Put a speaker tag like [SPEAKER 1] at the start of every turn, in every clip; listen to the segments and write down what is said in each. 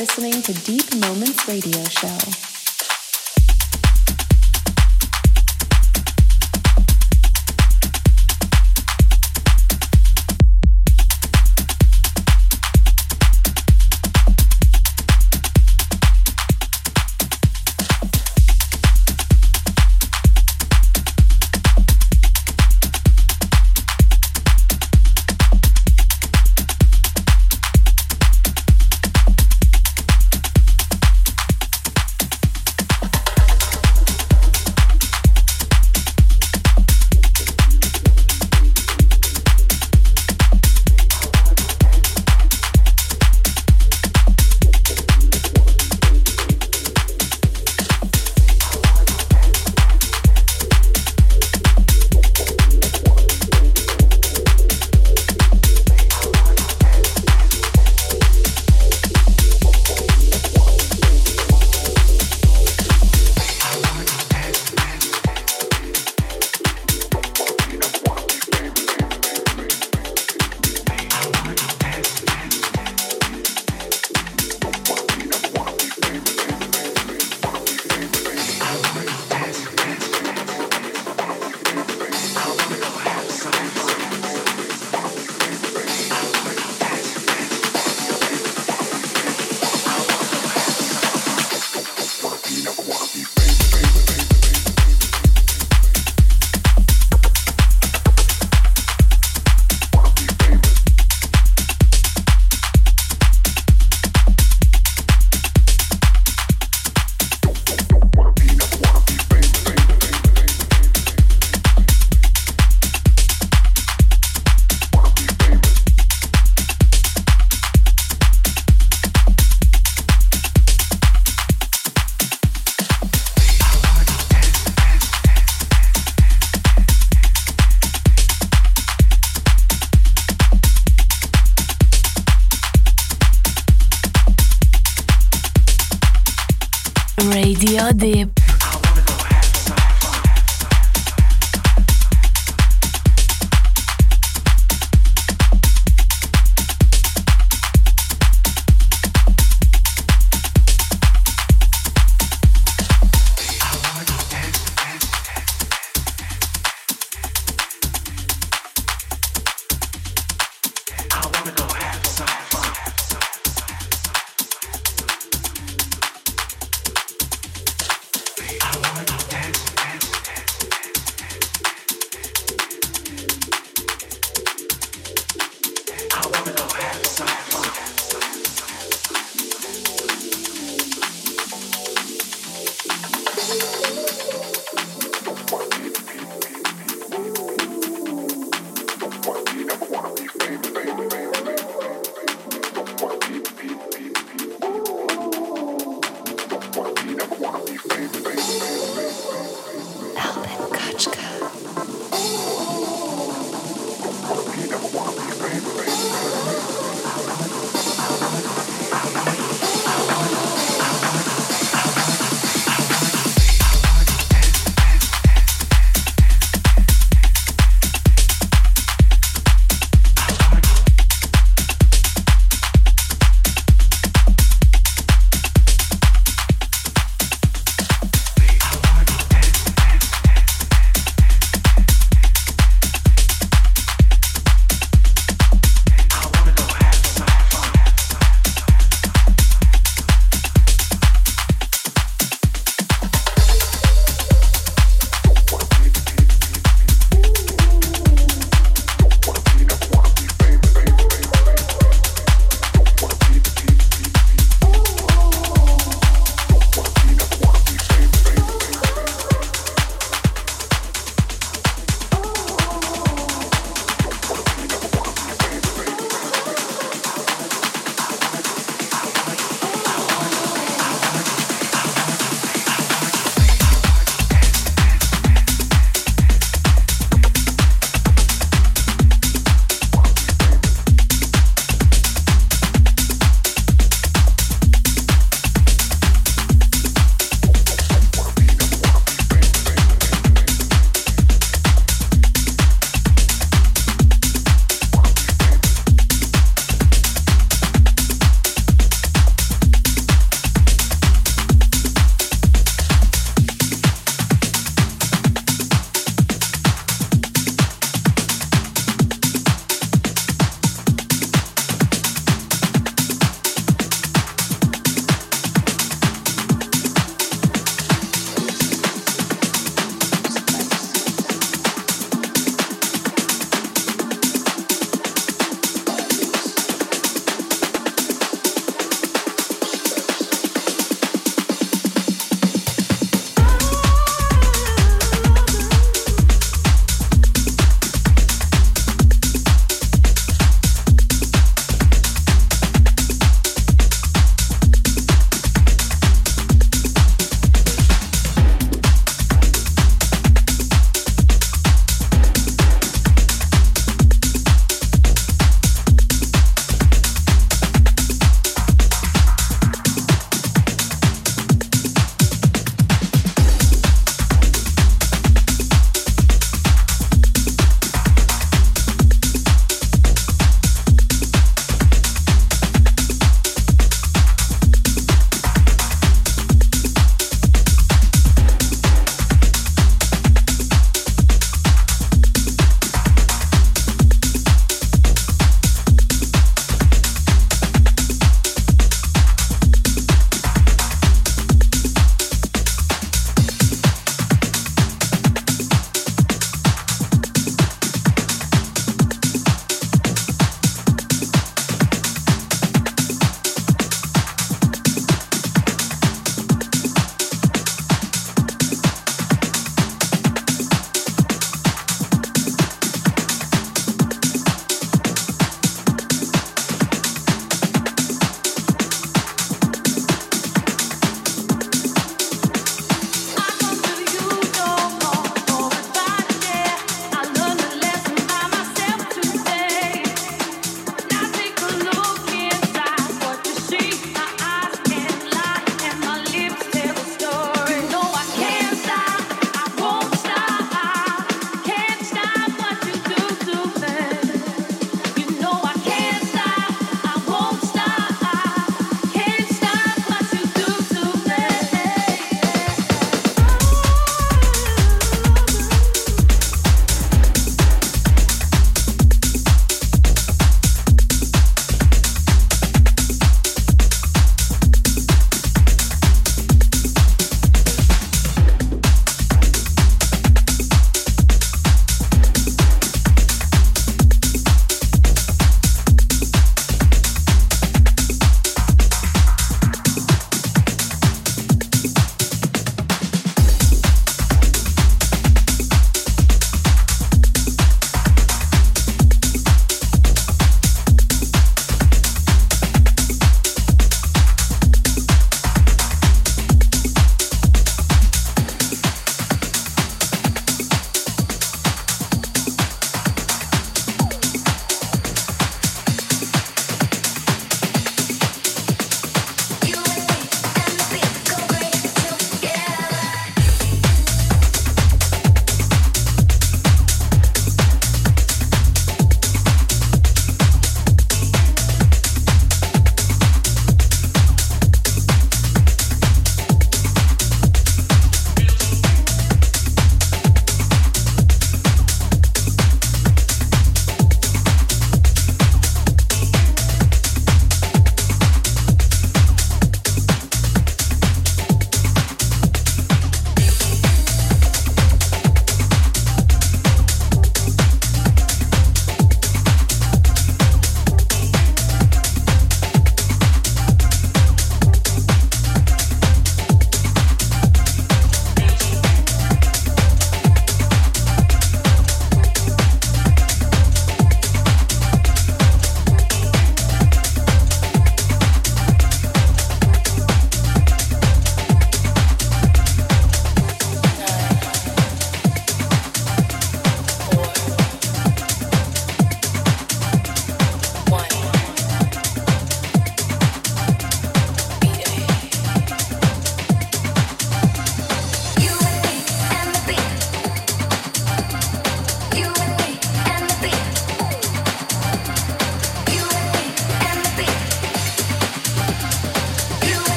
[SPEAKER 1] Listening to Deep Moments Radio Show.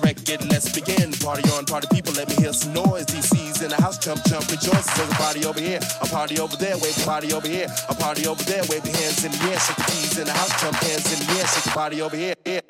[SPEAKER 2] record, let's begin. Party on, party people, let me hear some noise. DC's in the house, jump, jump, rejoice. There's a party over here, a party over there, wave a party over here, a party over there, wave your hands in the air, shake the keys in the house, jump hands in the air, shake the party over here.
[SPEAKER 3] here.